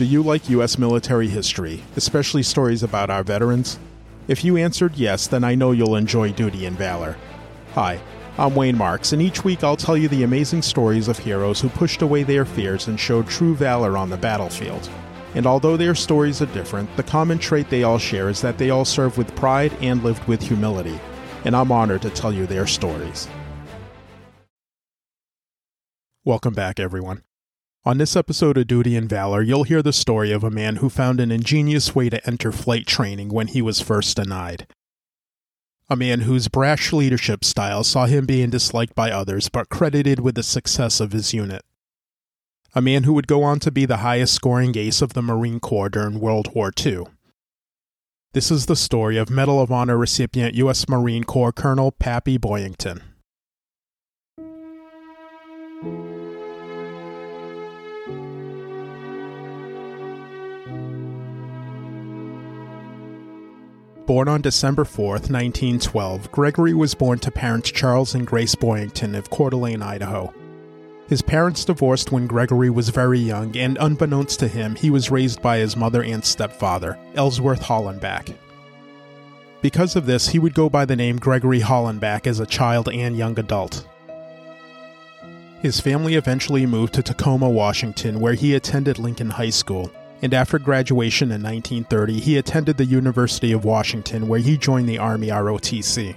Do you like U.S. military history, especially stories about our veterans? If you answered yes, then I know you'll enjoy Duty and Valor. Hi, I'm Wayne Marks, and each week I'll tell you the amazing stories of heroes who pushed away their fears and showed true valor on the battlefield. And although their stories are different, the common trait they all share is that they all served with pride and lived with humility. And I'm honored to tell you their stories. Welcome back, everyone. On this episode of Duty and Valor, you'll hear the story of a man who found an ingenious way to enter flight training when he was first denied. A man whose brash leadership style saw him being disliked by others but credited with the success of his unit. A man who would go on to be the highest scoring ace of the Marine Corps during World War II. This is the story of Medal of Honor recipient U.S. Marine Corps Colonel Pappy Boyington. Born on December 4, 1912, Gregory was born to parents Charles and Grace Boyington of Coeur d'Alene, Idaho. His parents divorced when Gregory was very young, and unbeknownst to him, he was raised by his mother and stepfather, Ellsworth Hollenbach. Because of this, he would go by the name Gregory Hollenbach as a child and young adult. His family eventually moved to Tacoma, Washington, where he attended Lincoln High School, and after graduation in 1930, he attended the University of Washington, where he joined the Army ROTC.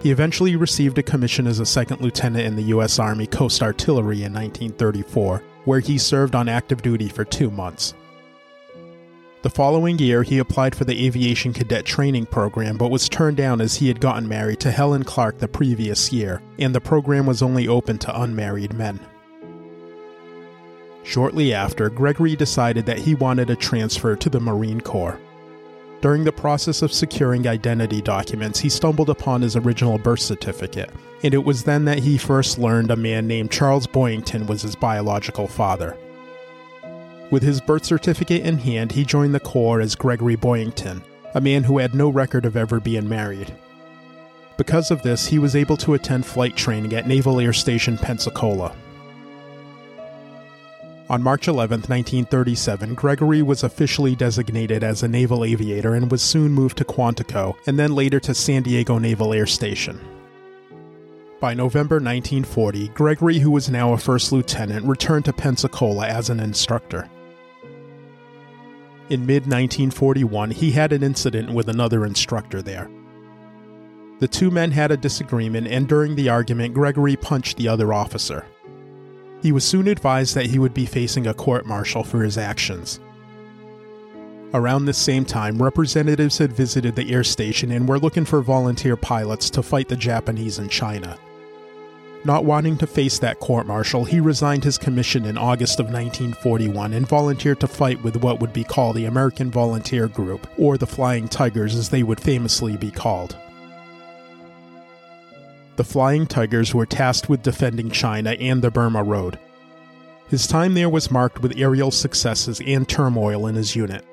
He eventually received a commission as a second lieutenant in the U.S. Army Coast Artillery in 1934, where he served on active duty for two months. The following year, he applied for the Aviation Cadet Training Program but was turned down as he had gotten married to Helen Clark the previous year, and the program was only open to unmarried men. Shortly after, Gregory decided that he wanted a transfer to the Marine Corps. During the process of securing identity documents, he stumbled upon his original birth certificate, and it was then that he first learned a man named Charles Boyington was his biological father. With his birth certificate in hand, he joined the Corps as Gregory Boyington, a man who had no record of ever being married. Because of this, he was able to attend flight training at Naval Air Station Pensacola, on March 11, 1937, Gregory was officially designated as a naval aviator and was soon moved to Quantico and then later to San Diego Naval Air Station. By November 1940, Gregory, who was now a first lieutenant, returned to Pensacola as an instructor. In mid 1941, he had an incident with another instructor there. The two men had a disagreement, and during the argument, Gregory punched the other officer. He was soon advised that he would be facing a court martial for his actions. Around this same time, representatives had visited the air station and were looking for volunteer pilots to fight the Japanese in China. Not wanting to face that court martial, he resigned his commission in August of 1941 and volunteered to fight with what would be called the American Volunteer Group, or the Flying Tigers as they would famously be called. The Flying Tigers were tasked with defending China and the Burma Road. His time there was marked with aerial successes and turmoil in his unit.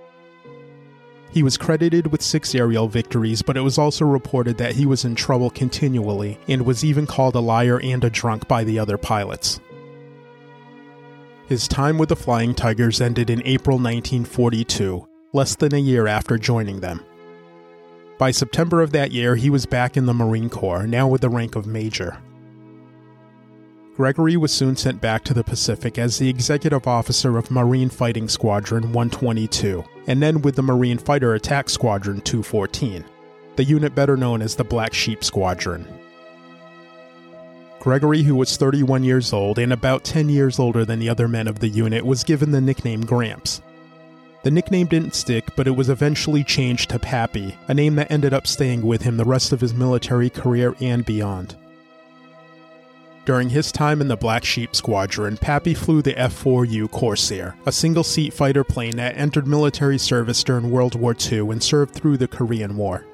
He was credited with six aerial victories, but it was also reported that he was in trouble continually and was even called a liar and a drunk by the other pilots. His time with the Flying Tigers ended in April 1942, less than a year after joining them. By September of that year, he was back in the Marine Corps, now with the rank of Major. Gregory was soon sent back to the Pacific as the executive officer of Marine Fighting Squadron 122, and then with the Marine Fighter Attack Squadron 214, the unit better known as the Black Sheep Squadron. Gregory, who was 31 years old and about 10 years older than the other men of the unit, was given the nickname Gramps, the nickname didn't stick, but it was eventually changed to Pappy, a name that ended up staying with him the rest of his military career and beyond. During his time in the Black Sheep Squadron, Pappy flew the F 4U Corsair, a single seat fighter plane that entered military service during World War II and served through the Korean War.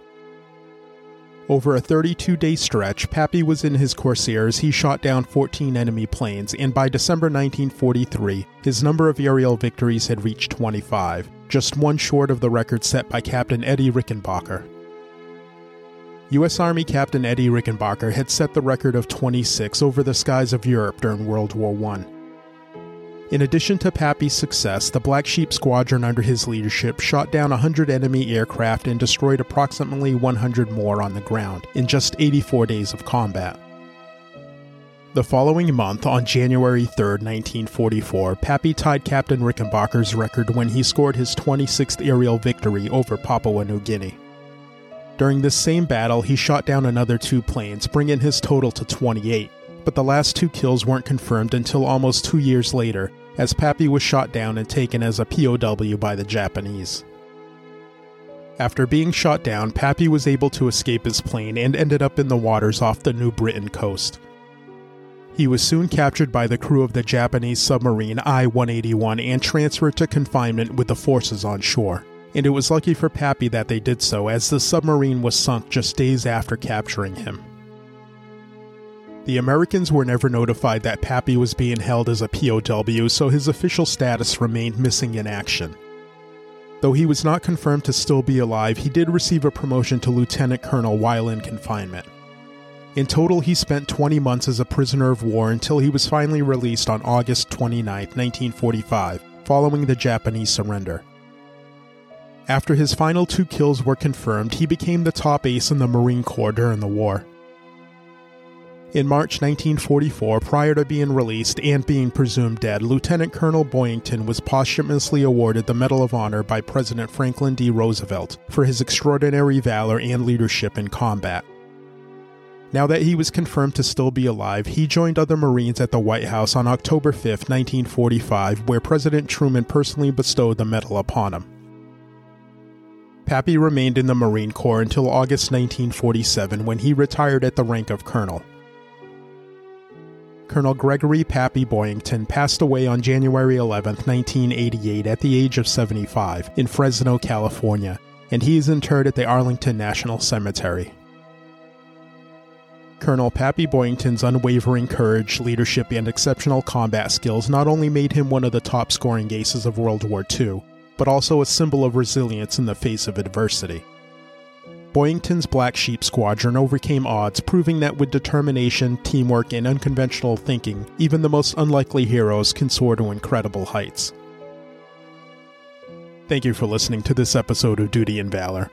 Over a 32 day stretch, Pappy was in his Corsairs. He shot down 14 enemy planes, and by December 1943, his number of aerial victories had reached 25, just one short of the record set by Captain Eddie Rickenbacker. U.S. Army Captain Eddie Rickenbacker had set the record of 26 over the skies of Europe during World War I. In addition to Pappy's success, the Black Sheep Squadron under his leadership shot down 100 enemy aircraft and destroyed approximately 100 more on the ground in just 84 days of combat. The following month, on January 3, 1944, Pappy tied Captain Rickenbacker's record when he scored his 26th aerial victory over Papua New Guinea. During this same battle, he shot down another two planes, bringing his total to 28 but the last two kills weren't confirmed until almost two years later, as Pappy was shot down and taken as a POW by the Japanese. After being shot down, Pappy was able to escape his plane and ended up in the waters off the New Britain coast. He was soon captured by the crew of the Japanese submarine I 181 and transferred to confinement with the forces on shore. And it was lucky for Pappy that they did so, as the submarine was sunk just days after capturing him. The Americans were never notified that Pappy was being held as a POW, so his official status remained missing in action. Though he was not confirmed to still be alive, he did receive a promotion to lieutenant colonel while in confinement. In total, he spent 20 months as a prisoner of war until he was finally released on August 29, 1945, following the Japanese surrender. After his final two kills were confirmed, he became the top ace in the Marine Corps during the war. In March 1944, prior to being released and being presumed dead, Lieutenant Colonel Boyington was posthumously awarded the Medal of Honor by President Franklin D. Roosevelt for his extraordinary valor and leadership in combat. Now that he was confirmed to still be alive, he joined other Marines at the White House on October 5, 1945, where President Truman personally bestowed the medal upon him. Pappy remained in the Marine Corps until August 1947 when he retired at the rank of colonel. Colonel Gregory Pappy Boyington passed away on January 11, 1988, at the age of 75, in Fresno, California, and he is interred at the Arlington National Cemetery. Colonel Pappy Boyington's unwavering courage, leadership, and exceptional combat skills not only made him one of the top scoring aces of World War II, but also a symbol of resilience in the face of adversity. Boyington's Black Sheep Squadron overcame odds, proving that with determination, teamwork, and unconventional thinking, even the most unlikely heroes can soar to incredible heights. Thank you for listening to this episode of Duty and Valor.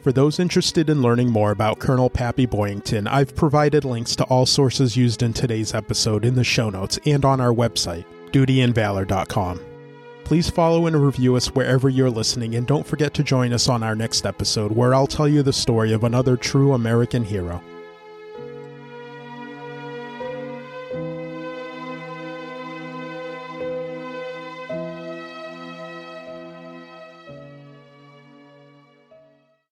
For those interested in learning more about Colonel Pappy Boyington, I've provided links to all sources used in today's episode in the show notes and on our website, dutyandvalor.com. Please follow and review us wherever you're listening, and don't forget to join us on our next episode where I'll tell you the story of another true American hero.